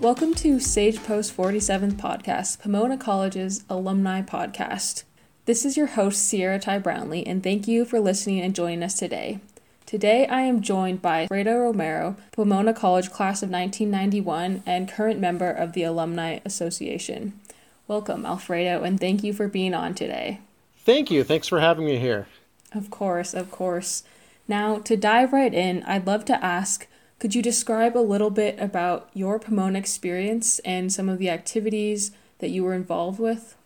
Welcome to Sage Post 47th podcast, Pomona College's alumni podcast. This is your host, Sierra Ty Brownlee, and thank you for listening and joining us today. Today I am joined by Alfredo Romero, Pomona College class of 1991 and current member of the Alumni Association. Welcome, Alfredo, and thank you for being on today. Thank you. Thanks for having me here. Of course, of course. Now, to dive right in, I'd love to ask could you describe a little bit about your Pomona experience and some of the activities that you were involved with?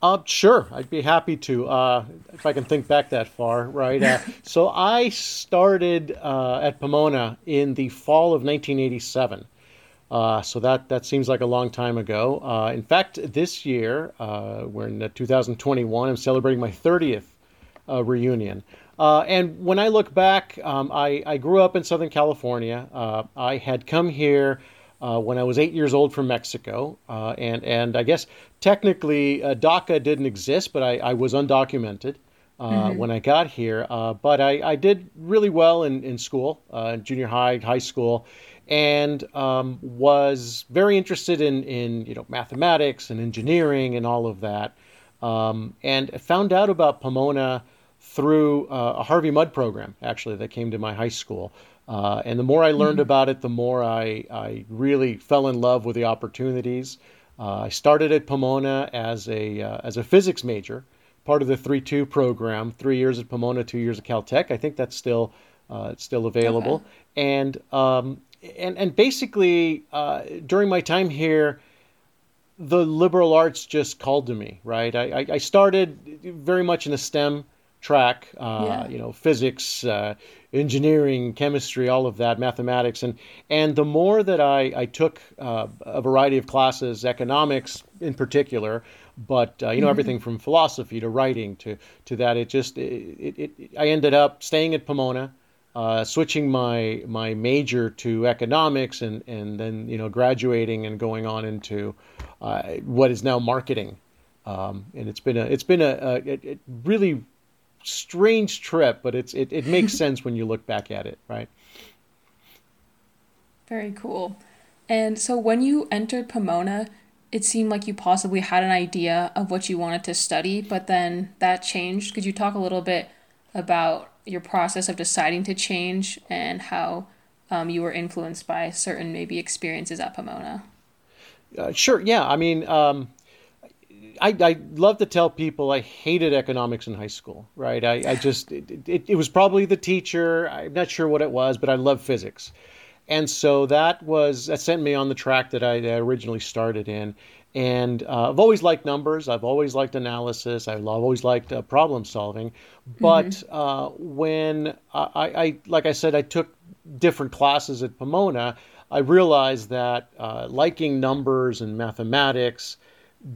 Uh, sure, I'd be happy to, uh, if I can think back that far, right? Uh, so I started uh, at Pomona in the fall of 1987. Uh, so that, that seems like a long time ago. Uh, in fact, this year, we're in 2021, I'm celebrating my 30th reunion. Uh, and when I look back, um, I, I, grew up in Southern California. Uh, I had come here uh, when I was eight years old from Mexico. Uh, and, and I guess technically uh, DACA didn't exist, but I, I was undocumented uh, mm-hmm. when I got here. but I, I, did really well in, in school, junior high, high school, and um, was very interested in, in you know, mathematics and engineering and all of that. Um, and found out about Pomona through uh, a Harvey Mudd program, actually, that came to my high school. Uh, and the more I learned mm-hmm. about it, the more I, I really fell in love with the opportunities. Uh, I started at Pomona as a, uh, as a physics major, part of the 3 2 program, three years at Pomona, two years at Caltech. I think that's still, uh, it's still available. Okay. And, um, and, and basically, uh, during my time here, the liberal arts just called to me, right? I, I started very much in a STEM track, uh, yeah. you know, physics, uh, engineering, chemistry, all of that, mathematics, and and the more that I, I took uh, a variety of classes, economics in particular, but uh, you know mm-hmm. everything from philosophy to writing to to that, it just it, it, it I ended up staying at Pomona. Uh, switching my my major to economics and and then you know graduating and going on into uh, what is now marketing um, and it's been a it's been a, a it really strange trip, but it's it, it makes sense when you look back at it, right? Very cool. And so when you entered Pomona, it seemed like you possibly had an idea of what you wanted to study, but then that changed. Could you talk a little bit about your process of deciding to change and how um, you were influenced by certain maybe experiences at Pomona? Uh, sure. Yeah. I mean, um, I, I love to tell people I hated economics in high school, right? I, I just, it, it, it was probably the teacher. I'm not sure what it was, but I love physics. And so that was, that sent me on the track that I originally started in. And uh, I've always liked numbers. I've always liked analysis. I've always liked uh, problem solving. But mm-hmm. uh, when I, I, like I said, I took different classes at Pomona, I realized that uh, liking numbers and mathematics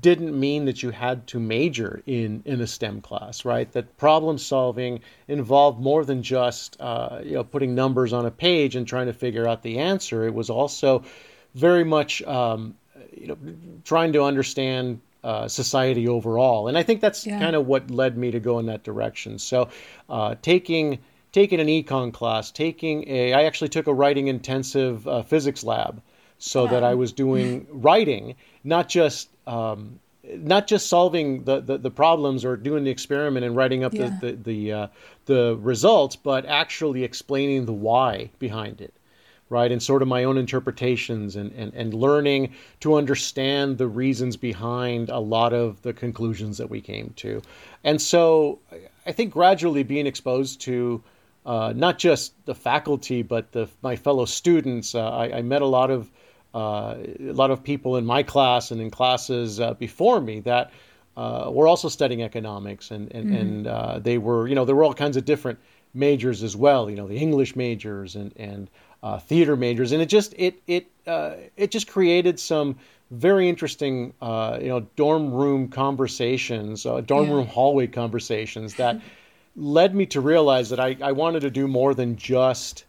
didn't mean that you had to major in in a STEM class, right? That problem solving involved more than just uh, you know putting numbers on a page and trying to figure out the answer. It was also very much um, you know trying to understand uh, society overall, and I think that's yeah. kind of what led me to go in that direction. So uh, taking taking an econ class, taking a I actually took a writing intensive uh, physics lab so that I was doing writing, not just um, not just solving the, the, the, problems or doing the experiment and writing up yeah. the the the, uh, the results, but actually explaining the why behind it, right? And sort of my own interpretations and, and, and learning to understand the reasons behind a lot of the conclusions that we came to. And so I think gradually being exposed to uh, not just the faculty, but the, my fellow students, uh, I, I met a lot of uh, a lot of people in my class and in classes uh, before me that uh, were also studying economics, and and, mm-hmm. and uh, they were you know there were all kinds of different majors as well. You know the English majors and and uh, theater majors, and it just it it uh, it just created some very interesting you know dorm room conversations, dorm yeah. room hallway conversations that led me to realize that I, I wanted to do more than just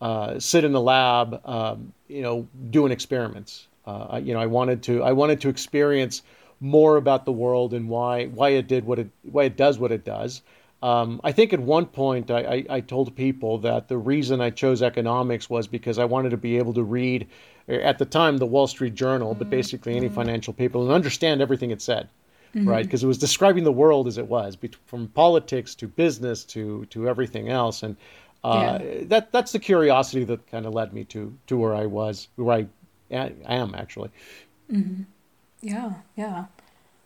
uh, sit in the lab, um, you know, doing experiments. Uh, you know, I wanted to I wanted to experience more about the world and why why it did what it why it does what it does. um, I think at one point I, I, I, told people that the reason I chose economics was because I wanted to be able to read, at the time, the Wall Street Journal, but basically any financial paper and understand everything it said, mm-hmm. right? Because it was describing the world as it was, from politics to business to to everything else, and uh, yeah. that that's the curiosity that kind of led me to to where I was, where I, I am actually. Mm-hmm. Yeah, yeah.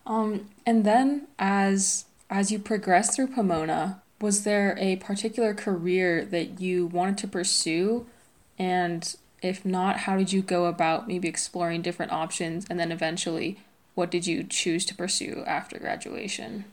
Um, and then as as you progressed through Pomona, was there a particular career that you wanted to pursue? And if not, how did you go about maybe exploring different options? And then eventually, what did you choose to pursue after graduation?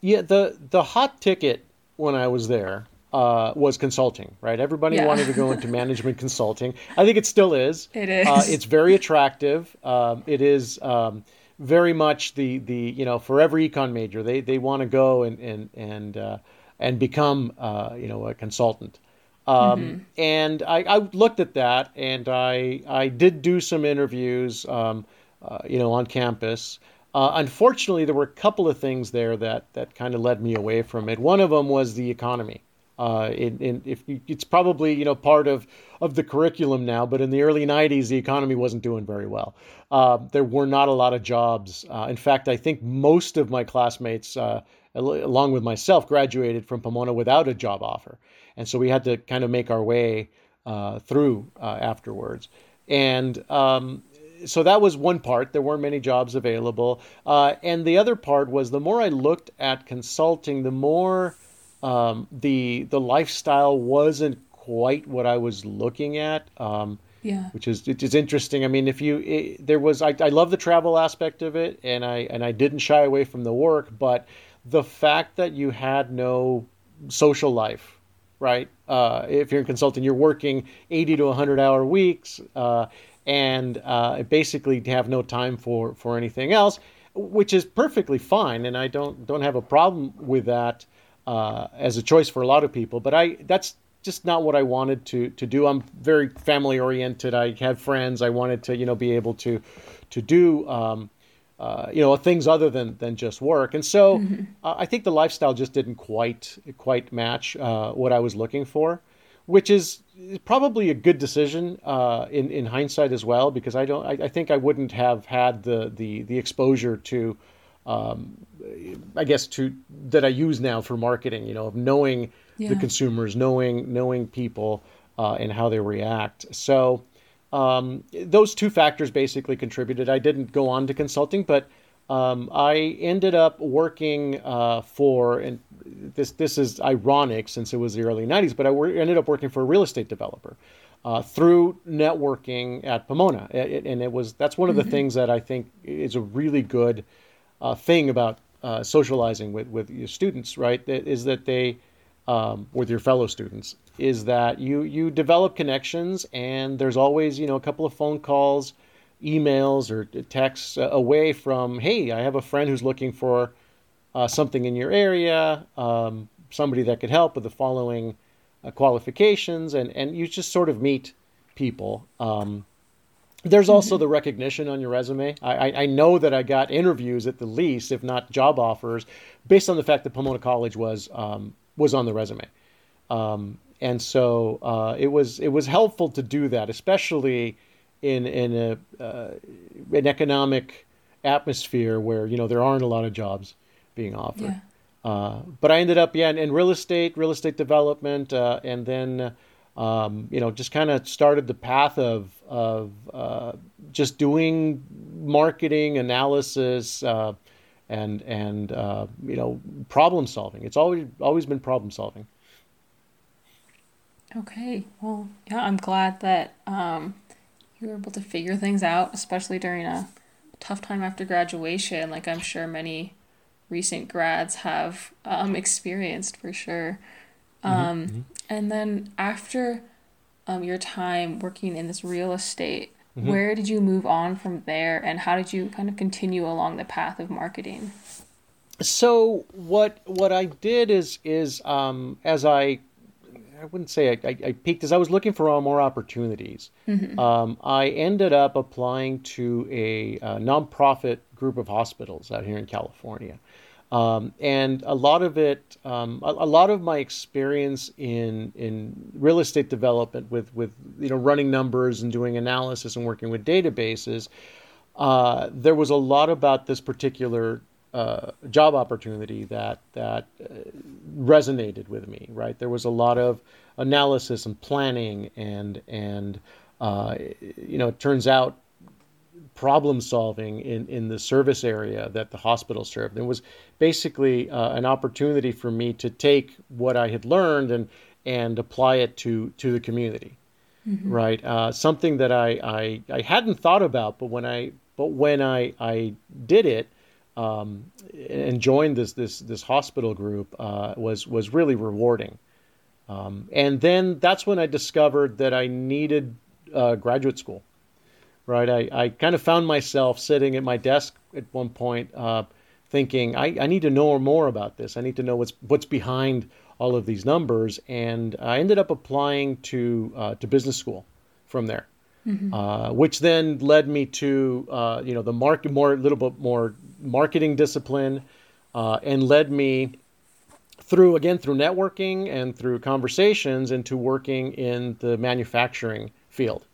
Yeah, the the hot ticket when I was there uh, was consulting, right? Everybody yeah. wanted to go into management consulting. I think it still is. It is. Uh, it's very attractive. Um, it is. Um, very much the the you know for every econ major they they want to go and and and uh, and become uh, you know a consultant. Um, mm-hmm. And I, I, looked at that, and I I did do some interviews, um, uh, you know, on campus. Uh, unfortunately, there were a couple of things there that that kind of led me away from it. One of them was the economy. Uh, in, in, if you, it's probably you know part of of the curriculum now, but in the early '90s, the economy wasn't doing very well. Uh, there were not a lot of jobs. Uh, in fact, I think most of my classmates, uh, along with myself, graduated from Pomona without a job offer, and so we had to kind of make our way uh, through afterwards. And um, so that was one part. There weren't many jobs available, and the other part was the more I looked at consulting, the more um, the the lifestyle wasn't quite what I was looking at. Um, yeah. Which is it is interesting. I mean, if you it, there was I, I love the travel aspect of it, and I and I didn't shy away from the work, but the fact that you had no social life, right? Uh, if you're in consulting, you're working 80 to 100 hour weeks, uh, and uh, basically have no time for for anything else, which is perfectly fine, and I don't don't have a problem with that uh, as a choice for a lot of people. But I that's just not what I wanted to to do. I'm very family oriented. I had friends. I wanted to you know be able to to do um, uh, you know things other than than just work. And so mm-hmm. uh, I think the lifestyle just didn't quite quite match uh, what I was looking for, which is probably a good decision uh, in in hindsight as well because I don't I, I, think I wouldn't have had the the the exposure to um, I guess to that I use now for marketing. You know, of knowing yeah. the consumers, knowing knowing people uh, and how they react. So um, those two factors basically contributed. I didn't go on to consulting, but um, I ended up working uh, for and this this is ironic since it was the early '90s, but I ended up working for a real estate developer. Uh, through networking at Pomona, it, and it was that's one of the mm-hmm. things that I think is a really good uh, thing about uh, socializing with with your students, right? Is that they um, with your fellow students is that you you develop connections, and there's always you know a couple of phone calls, emails, or texts away from hey, I have a friend who's looking for uh, something in your area, um, somebody that could help with the following uh, qualifications, and and you just sort of meet people. Um, there's also mm-hmm. the recognition on your resume. I, I, know that I got interviews at the least, if not job offers, based on the fact that Pomona College was um, was on the resume, um, and so uh, it was it was helpful to do that, especially in in a uh, an economic atmosphere where you know there aren't a lot of jobs being offered. Yeah. Uh, but I ended up yeah in, in, real estate, real estate development, uh, and then um, you know, just kind of started the path of of uh, just doing marketing analysis uh, and and uh, you know problem solving. It's always always been problem solving. Okay, well, yeah, I'm glad that um, you were able to figure things out, especially during a tough time after graduation. Like I'm sure many recent grads have um, experienced for sure. Mm-hmm, um, mm-hmm. And then after um, your time working in this real estate, mm-hmm. where did you move on from there, and how did you kind of continue along the path of marketing? So what what I did is is um, as I I wouldn't say I, I, I, peaked as I was looking for more opportunities. Mm-hmm. Um, I ended up applying to a, a, nonprofit group of hospitals out here in California. Um, and a lot of it, um, a, a, lot of my experience in in real estate development with with you know running numbers and doing analysis and working with databases, uh, there was a lot about this particular uh, job opportunity that that uh, resonated with me. Right, there was a lot of analysis and planning and and uh, you know it turns out problem solving in, in the service area that the hospital served. It was basically uh, an opportunity for me to take what I had learned and and apply it to to the community, mm-hmm. right? Uh, something that I, I I hadn't thought about, but when I but when I I did it um, and joined this this this hospital group uh, was was really rewarding. Um, and then that's when I discovered that I needed uh, graduate school right? I, I kind of found myself sitting at my desk at one point uh, thinking, I, I need to know more about this. I need to know what's, what's behind all of these numbers. And I ended up applying to, uh, to business school from there. Mm-hmm. Uh, which then led me to uh, you know the market more a little bit more marketing discipline, uh, and led me through again through networking and through conversations into working in the manufacturing field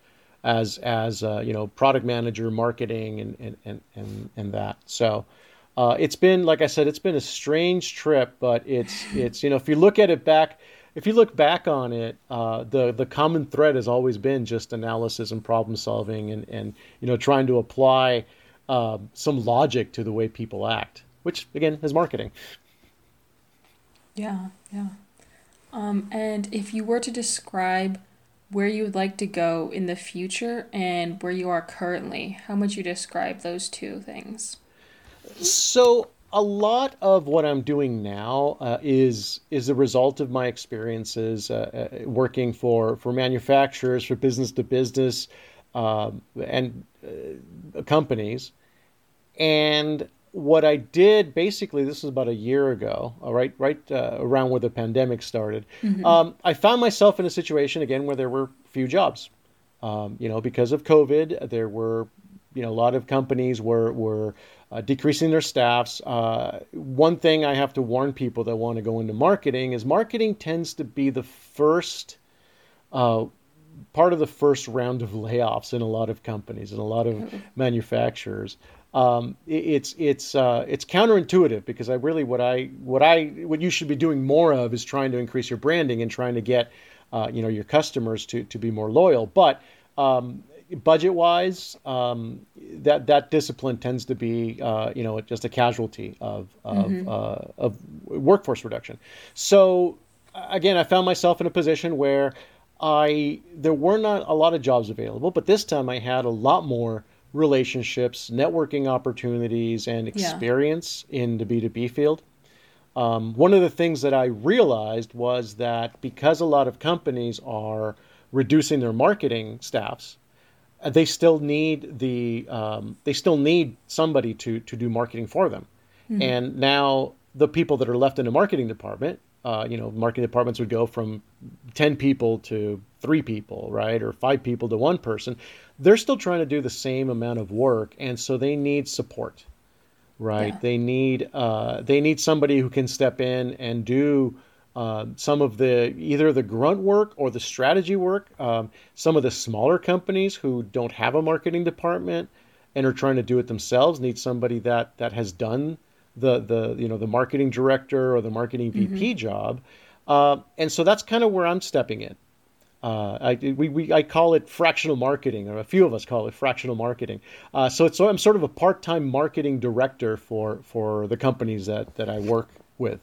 as as uh, you know product manager, marketing, and and and and, and that. So. Uh, it's been, like I said, it's been a strange trip, but it's it's you know if you look at it back, if you look back on it, uh, the the common thread has always been just analysis and problem solving, and and you know trying to apply uh, some logic to the way people act, which again is marketing. Yeah, yeah. Um, and if you were to describe where you would like to go in the future and where you are currently. How would you describe those two things? So a lot of what I'm doing now uh, is is a result of my experiences uh, uh working for for manufacturers, for business to business, um, and uh, companies, and what I did basically, this was about a year ago, right, right uh, around where the pandemic started. Mm-hmm. Um, I found myself in a situation again where there were few jobs. Um, you know, because of COVID, there were, you know, a lot of companies were were uh, decreasing their staffs. Uh, one thing I have to warn people that want to go into marketing is marketing tends to be the first. Uh, part of the first round of layoffs in a lot of companies and a lot of mm-hmm. manufacturers um, it's it's uh, it's counterintuitive because I really what I what I what you should be doing more of is trying to increase your branding and trying to get uh, you know your customers to to be more loyal. But um, budget wise, um, that that discipline tends to be uh, you know just a casualty of of, mm-hmm. uh, of workforce reduction. So again, I found myself in a position where I there were not a lot of jobs available, but this time I had a lot more relationships, networking opportunities, and experience yeah. in the B2B field. Um, one of the things that I realized was that because a lot of companies are reducing their marketing staffs, uh, they still need the um, they still need somebody to to do marketing for them. Mm-hmm. And now the people that are left in the marketing department, uh, you know, marketing departments would go from ten people to three people, right, or five people to one person they're still trying to do the same amount of work, and so they need support, right? Yeah. They need uh, they need somebody who can step in and do uh, some of the either the grunt work or the strategy work. Um, some of the smaller companies who don't have a marketing department and are trying to do it themselves need somebody that that has done the the you know the marketing director or the marketing VP mm-hmm. job. Uh, and so that's kind of where I'm stepping in. Uh, I, we, we, I call it fractional marketing, or a few of us call it fractional marketing. Uh, so, so I'm sort of a part-time marketing director for, for the companies that, that I work with.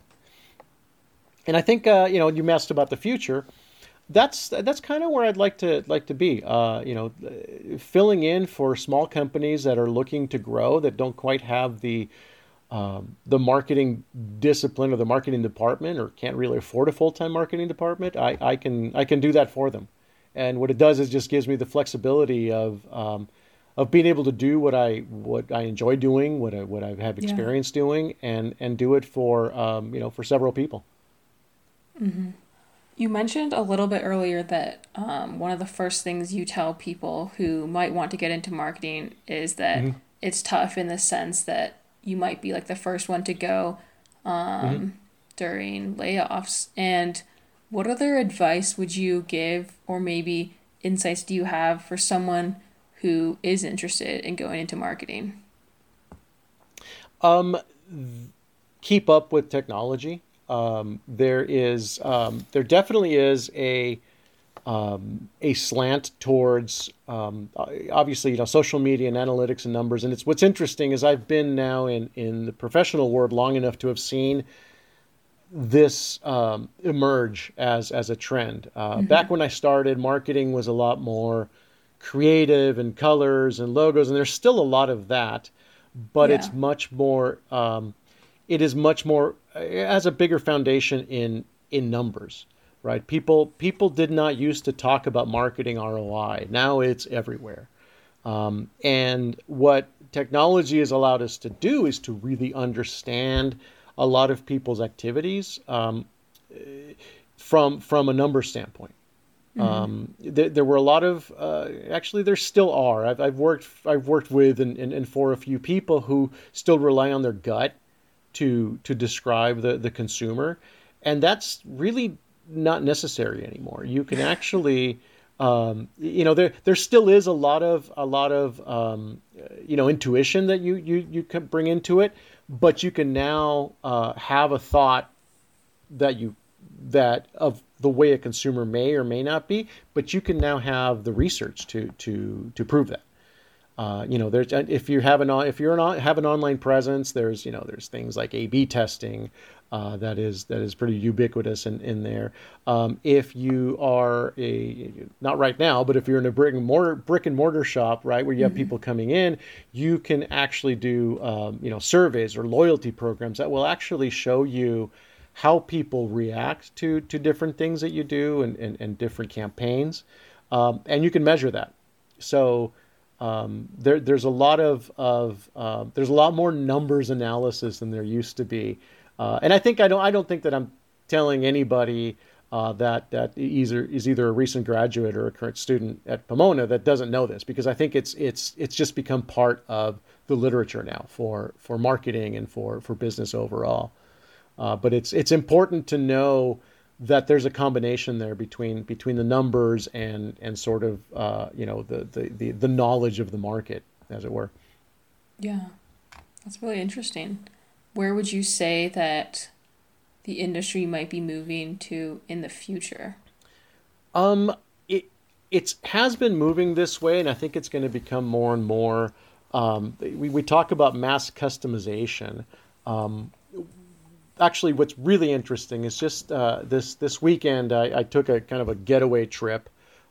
And I think, uh, you know, you asked about the future. That's that's kind of where I'd like to like to be. Uh, you know, filling in for small companies that are looking to grow that don't quite have the um, the marketing discipline or the marketing department or can't really afford a full-time marketing department I, I can i can do that for them and what it does is just gives me the flexibility of um, of being able to do what i what i enjoy doing what i what i have experience yeah. doing and and do it for um, you know for several people mm-hmm. you mentioned a little bit earlier that um, one of the first things you tell people who might want to get into marketing is that mm-hmm. it's tough in the sense that you might be like the first one to go um, mm-hmm. during layoffs. And what other advice would you give, or maybe insights do you have for someone who is interested in going into marketing? Um, keep up with technology. Um, there is, um, there definitely is a um, a slant towards um, obviously you know social media and analytics and numbers. And it's what's interesting is I've been now in in the professional world long enough to have seen this um, emerge as as a trend. Uh, mm-hmm. Back when I started, marketing was a lot more creative and colors and logos, and there's still a lot of that, but yeah. it's much more. Um, it is much more it has a bigger foundation in in numbers right? People people did not used to talk about marketing ROI. Now it's everywhere. Um, and what technology has allowed us to do is to really understand a lot of people's activities um, from from a number standpoint. Mm-hmm. Um, there, there, were a lot of uh, actually there still are. I've, I've worked I've worked with and, and, and for a few people who still rely on their gut to to describe the the consumer, and that's really not necessary anymore. You can actually, um, you know, there there still is a lot of a lot of um, you know intuition that you you you can bring into it, but you can now uh, have a thought that you that of the way a consumer may or may not be, but you can now have the research to to to prove that. Uh, you know, there's if you have an if you're not have an online presence, there's you know there's things like A/B testing, uh, that is that is pretty ubiquitous in, in there. Um, if you are a not right now, but if you're in a brick and mortar brick and mortar shop, right, where you have mm-hmm. people coming in, you can actually do um, you know surveys or loyalty programs that will actually show you how people react to to different things that you do and, and, and different campaigns, um, and you can measure that. So. Um, there, there's a lot of, of uh, there's a lot more numbers analysis than there used to be uh, and I think I don't I don't think that I'm telling anybody uh, that that either is either a recent graduate or a current student at Pomona that doesn't know this because I think it's it's it's just become part of the literature now for for marketing and for for business overall. Uh, but it's it's important to know that there's a combination there between between the numbers and and sort of uh, you know the, the the the knowledge of the market as it were. Yeah, that's really interesting where would you say that the industry might be moving to in the future? Um, it it has been moving this way, and I think it's going to become more and more. Um, we we talk about mass customization. Um, actually, what's really interesting is just uh, this this weekend I, I, took a kind of a getaway trip.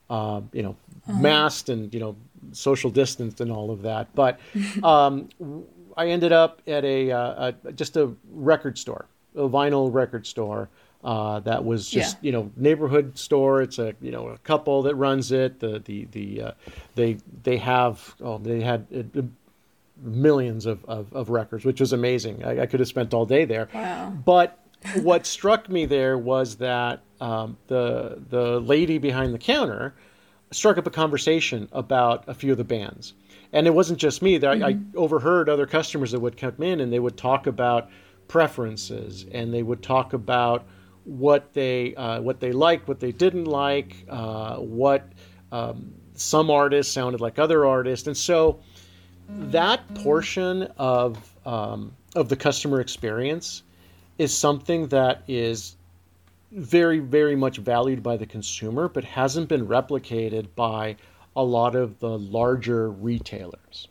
Uh, you know, uh-huh. masked and you know social distanced and all of that, but. Um, I ended up at a, uh, a, just a record store, a vinyl record store. Uh, that was just yeah. you know neighborhood store. It's a you know a couple that runs it. The the the uh, they they have oh they had uh, millions of, of, of, records, which was amazing. I, I, could have spent all day there. Wow. But what struck me there was that um, the the lady behind the counter struck up a conversation about a few of the bands and it wasn't just me. Mm-hmm. I, I mm-hmm. overheard other customers that would come in and they would talk about preferences and they would talk about what they uh, what they liked, what they didn't like, uh, what um, some artists sounded like other artists, and so that portion of um, of the customer experience is something that is very very much valued by the consumer, but hasn't been replicated by a lot of the larger retailers,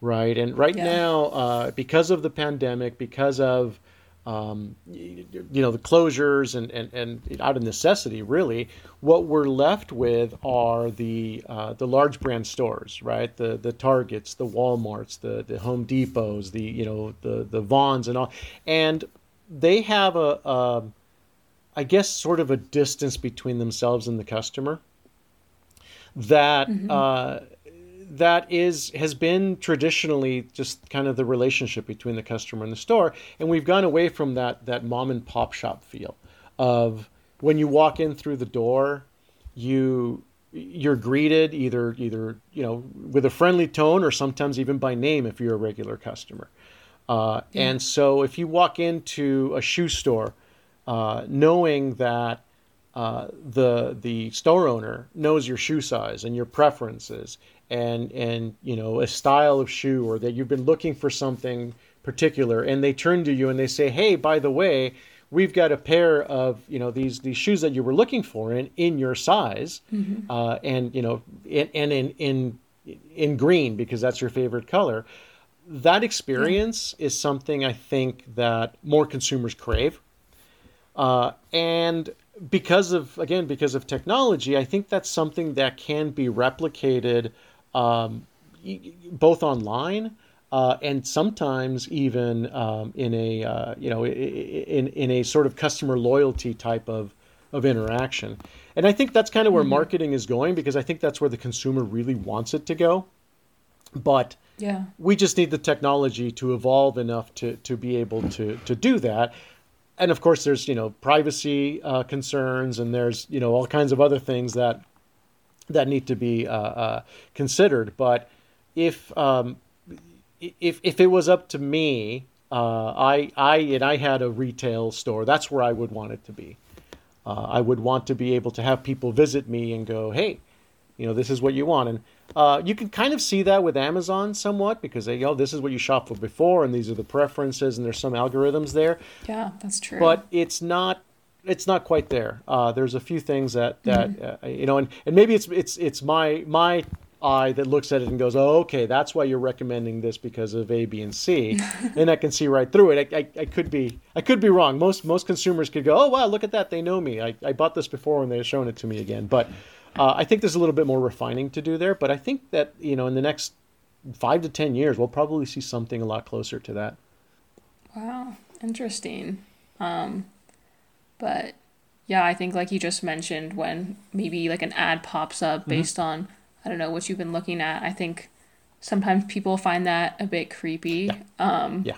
right? And right yeah. now, uh, because of the pandemic, because of um, you know the closures and, and, and out of necessity, really, what we're left with are the uh, the large brand stores, right? The the Targets, the WalMarts, the the Home Depots, the you know the the Vons and all, and they have a, a I guess sort of a distance between themselves and the customer that mm-hmm. uh, that is has been traditionally just kind of the relationship between the customer and the store, and we've gone away from that that mom and pop shop feel of when you walk in through the door, you you're greeted either either you know with a friendly tone or sometimes even by name if you're a regular customer. Uh, yeah. And so if you walk into a shoe store, uh, knowing that uh, the the store owner knows your shoe size and your preferences and and you know a style of shoe or that you've been looking for something particular and they turn to you and they say hey by the way we've got a pair of you know these these shoes that you were looking for in in your size mm-hmm. uh, and you know in, and in in in green because that's your favorite color that experience yeah. is something i think that more consumers crave uh, and because of again because of technology i think that's something that can be replicated um, both online uh, and sometimes even um, in a uh, you know in in a sort of customer loyalty type of of interaction. And I think that's kind of where mm-hmm. marketing is going because I think that's where the consumer really wants it to go. But yeah, we just need the technology to evolve enough to to be able to to do that. And of course, there's you know privacy uh, concerns and there's you know all kinds of other things that that need to be uh, uh, considered. But if um, if if it was up to me, uh, I I and I had a retail store. That's where I would want it to be. I would want to be able to have people visit me and go, hey, you know, this is what you want, and uh, you can kind of see that with Amazon somewhat because they, oh, this is what you shop for before, and these are the preferences, and there's some algorithms there. Yeah, that's true. But it's not it's not quite there. Uh, there's a few things that that mm-hmm. uh, you know, and, and maybe it's it's it's my my eye that looks at it and goes, "Oh, okay, that's why you're recommending this because of A, B, and C," and I can see right through it. I, I, I, could be I could be wrong. Most most consumers could go, "Oh, wow, look at that, they know me. I, I bought this before and they're showing it to me again." But uh, I think there's a little bit more refining to do there. But I think that you know, in the next five to ten years, we'll probably see something a lot closer to that. Wow, interesting. Um, but yeah, I think like you just mentioned, when maybe like an ad pops up mm-hmm. based on I don't know what you've been looking at. I think sometimes people find that a bit creepy. Yeah. Um, yeah.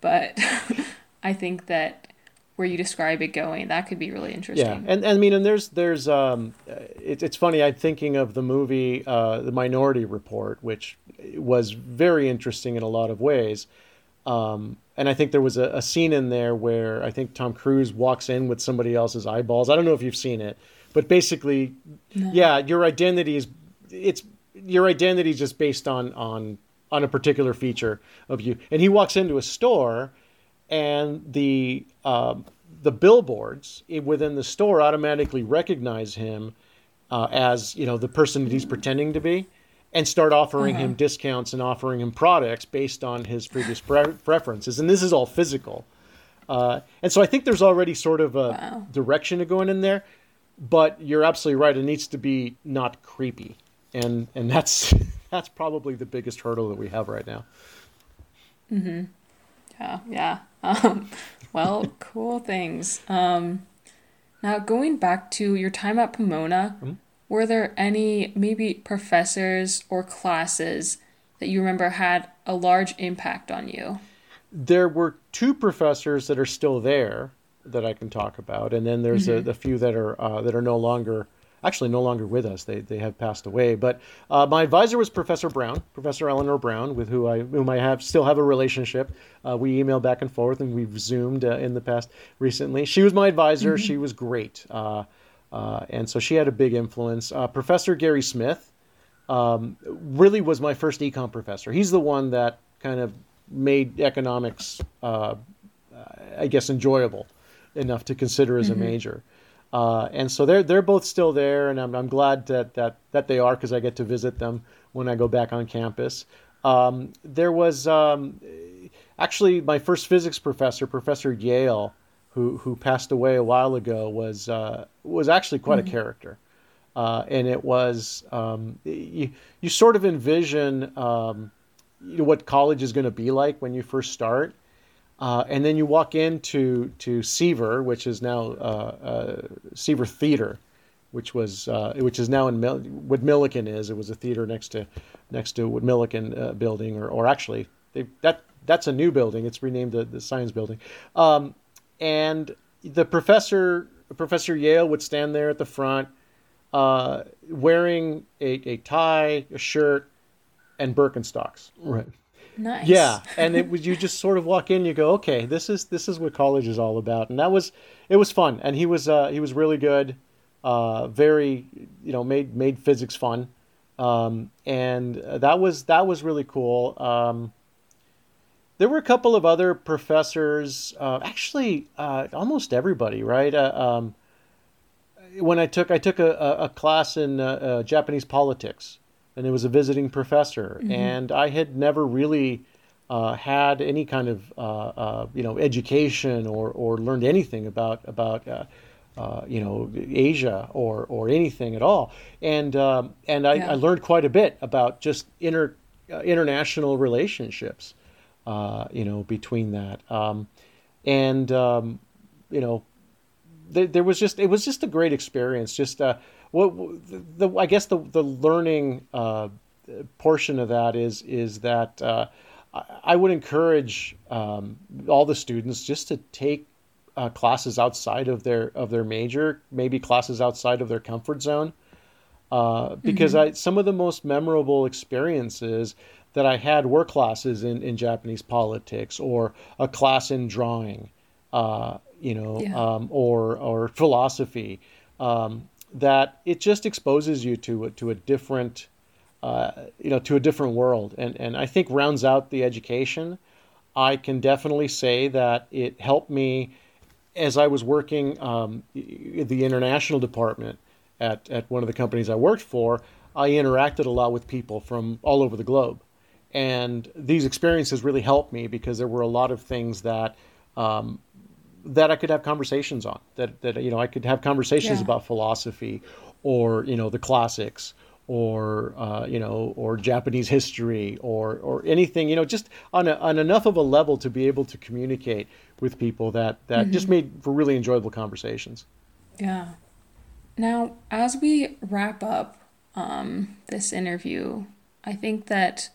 But I think that where you describe it going, that could be really interesting. Yeah, and, and I mean, and there's there's um, it, it's funny. I'm thinking of the movie uh, The Minority Report, which was very interesting in a lot of ways. Um, and I think there was a, a, scene in there where I think Tom Cruise walks in with somebody else's eyeballs. I don't know if you've seen it, but basically, no. yeah, your identity is it's your identity is just based on on on a particular feature of you. And he walks into a store, and the um, the billboards within the store automatically recognize him uh, as you know the person that he's pretending to be, and start offering him discounts and offering him products based on his previous pre- preferences. And this is all physical. Uh, and so I think there's already sort of a wow. direction to going in there, but you're absolutely right. It needs to be not creepy and and that's that's probably the biggest hurdle that we have right now. Mhm. Yeah, yeah. Um, well, cool things. Um, now going back to your time at Pomona, mm-hmm. were there any maybe professors or classes that you remember had a large impact on you? There were two professors that are still there that I can talk about, and then there's mm-hmm. a, a, few that are uh, that are no longer actually no longer with us. They, they have passed away. But uh, my advisor was Professor Brown, Professor Eleanor Brown, with who I whom I have still have a relationship. Uh, we email back and forth, and we've zoomed uh, in the past recently. She was my advisor. Mm-hmm. She was great, uh, uh, and so she had a big influence. Uh, professor Gary Smith um, really was my first econ professor. He's the one that kind of made economics, I guess, enjoyable enough to consider as mm-hmm. a major. Uh, and so they're they're both still there, and I'm, I'm glad that that that they are because I get to visit them when I go back on campus. Um, there was um, actually my first physics professor, Professor Yale, who who passed away a while ago, was uh, was actually quite mm-hmm. a character, uh, and it was um, you you sort of envision um, you know, what college is going to be like when you first start uh, and then you walk into to Seaver, which is now uh, uh, Seaver Theater, which was uh, which is now in Mil- what Millikan is. It was a theater next to next to what Millikan uh, building, or or actually they, that that's a new building. It's renamed the, the science building. Um, and the professor Professor Yale would stand there at the front, uh, wearing a, a tie, a shirt, and Birkenstocks. Right Nice. Yeah, and it was you just sort of walk in, you go, okay, this is this is what college is all about, and that was it was fun, and he was uh, he was really good, uh, very you know made made physics fun, um, and that was that was really cool. Um, there were a couple of other professors, uh, actually uh, almost everybody, right? Uh, um, when I took I took a, a class in uh, uh, Japanese politics, and it was a visiting professor, mm-hmm. and I had never really uh, had any kind of uh, uh, you know education or, or learned anything about about uh, you know Asia or or anything at all, and um, and I, yeah. I, learned quite a bit about just inter international relationships, you know, between that, um, and um, you know there, there was just it was just a great experience. Just uh, what the, the I guess the the learning uh, portion of that is is that uh, I would encourage um, all the students just to take uh, classes outside of their of their major, maybe classes outside of their comfort zone, uh, because mm-hmm. I some of the most memorable experiences that I had were classes in, in Japanese politics or a class in drawing. Uh, you know, yeah. um, or or philosophy, um, that it just exposes you to to a different, uh, you know, to a different world, and and I think rounds out the education. I can definitely say that it helped me as I was working um, the international department at at one of the companies I worked for. I interacted a lot with people from all over the globe. And these experiences really helped me because there were a lot of things that um, that I could have conversations on. That that you know I could have conversations yeah. about philosophy, or you know the classics, or uh, you know or Japanese history, or or anything you know just on a, on enough of a level to be able to communicate with people that that mm-hmm. just made for really enjoyable conversations. Yeah. Now, as we wrap up um, this interview, I think that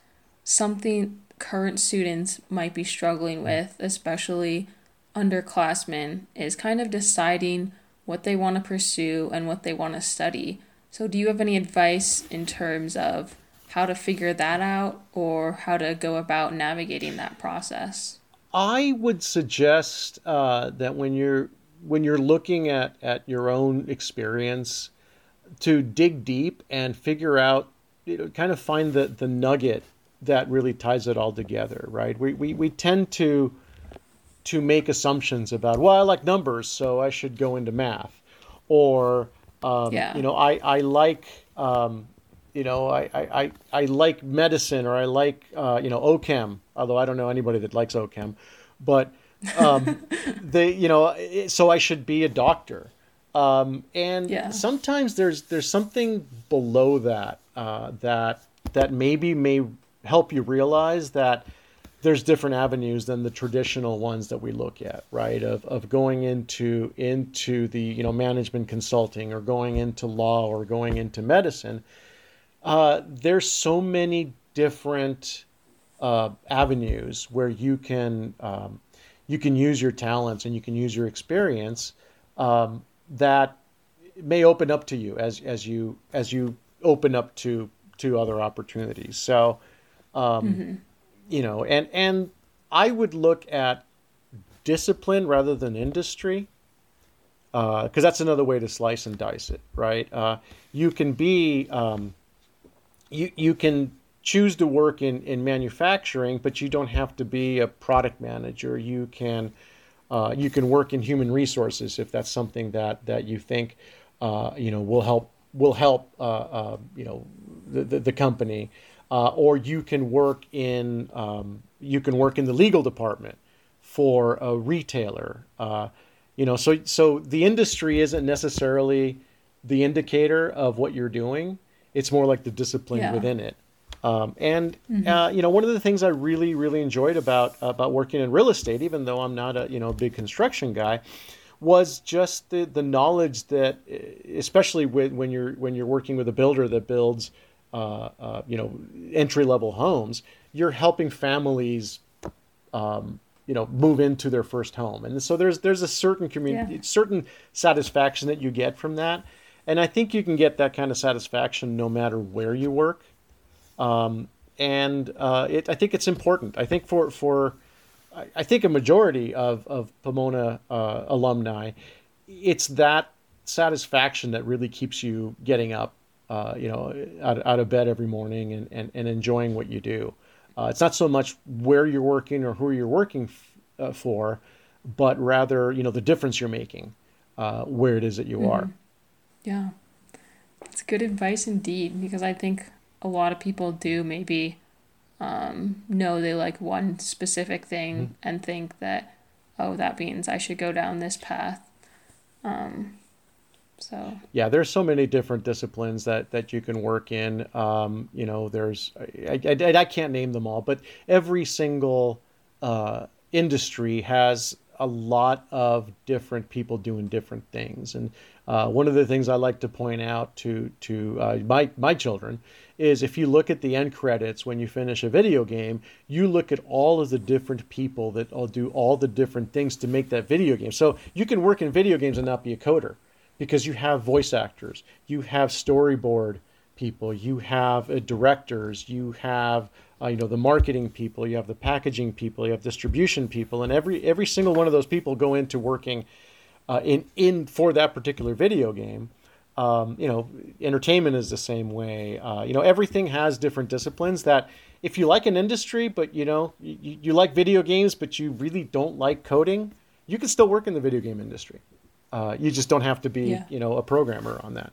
something current students might be struggling with, especially underclassmen is kind of deciding what they want to pursue and what they want to study. So, do you have any advice in terms of how to figure that out or how to go about navigating that process? I would suggest uh, that when you're when you're looking at, at your own experience, to dig deep and figure out, you know, kind of find the, the nugget that really ties it all together, right? We, we, we tend to to make assumptions about well i like numbers so i should go into math or um, yeah. you know i, I like um, you know I, I, I like medicine or i like uh, you know ochem although i don't know anybody that likes ochem but um, they you know so i should be a doctor um, and yeah. sometimes there's there's something below that uh, that that maybe may help you realize that there's different avenues than the traditional ones that we look at, right? Of, of going into into the you know management consulting or going into law or going into medicine. Uh, there's so many different uh, avenues where you can um, you can use your talents and you can use your experience um, that may open up to you as as you as you open up to to other opportunities. So. Um, mm-hmm you know, and and I would look at discipline rather than industry, because uh, that's another way to slice and dice it, right? Uh, you can be, um, you you can choose to work in in manufacturing, but you don't have to be a product manager. You can uh, you can work in human resources if that's something that that you think uh, you know will help will help uh, uh, you know the, the, the company uh, or you can work in um, you can work in the legal department for a retailer. Uh, you know, so so the industry isn't necessarily the indicator of what you're doing. It's more like the discipline yeah. within it. Um, and mm-hmm. uh, you know, one of the things I really really enjoyed about about working in real estate, even though I'm not a you know big construction guy, was just the the knowledge that, especially with, when you're when you're working with a builder that builds uh, uh, you know entry level homes, you're helping families, um, you know, move into their first home, and so there's there's a certain community, yeah. certain satisfaction that you get from that, and I think you can get that kind of satisfaction no matter where you work. Um, and uh, it, I think it's important. I think for for I think a majority of of Pomona uh, alumni, it's that satisfaction that really keeps you getting up, uh, you know, out, out of bed every morning and, and, and enjoying what you do. Uh, it's not so much where you're working or who you're working f- uh, for, but rather, you know, the difference you're making uh, where it is that you mm-hmm. are. Yeah. It's good advice indeed, because I think a lot of people do maybe um, know they like one specific thing mm-hmm. and think that, oh, that means I should go down this path. Um, so yeah, there's so many different disciplines that that you can work in. Um, you know, there's I, I, I, can't name them all, but every single uh, industry has a lot of different people doing different things. And uh, one of the things I like to point out to to uh, my my children is if you look at the end credits when you finish a video game, you look at all of the different people that all do all the different things to make that video game. So you can work in video games and not be a coder because you have voice actors, you have storyboard people, you have uh, directors, you have uh, you know the marketing people, you have the packaging people, you have distribution people, and every every single one of those people go into working uh, in in for that particular video game. Um, you know, entertainment is the same way. Uh, you know, everything has different disciplines that if you like an industry, but you know you, you like video games, but you really don't like coding, you can still work in the video game industry. Uh, you just don't have to be, yeah. you know, a programmer on that.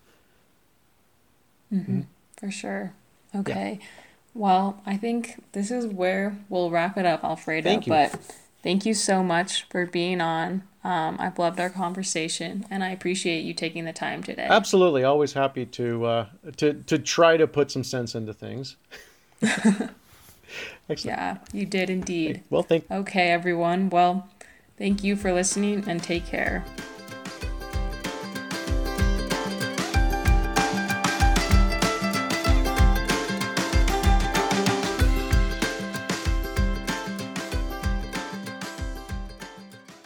Mm-hmm. Mm-hmm. For sure. Okay. Yeah. Well, I think this is where we'll wrap it up, Alfredo. Thank you. But thank you so much for being on. Um, I've loved our conversation, and I appreciate you taking the time today. Absolutely, always happy to uh, to to try to put some sense into things. Excellent. Yeah, you did indeed. Well, thank. Okay, everyone. Well, thank you for listening, and take care.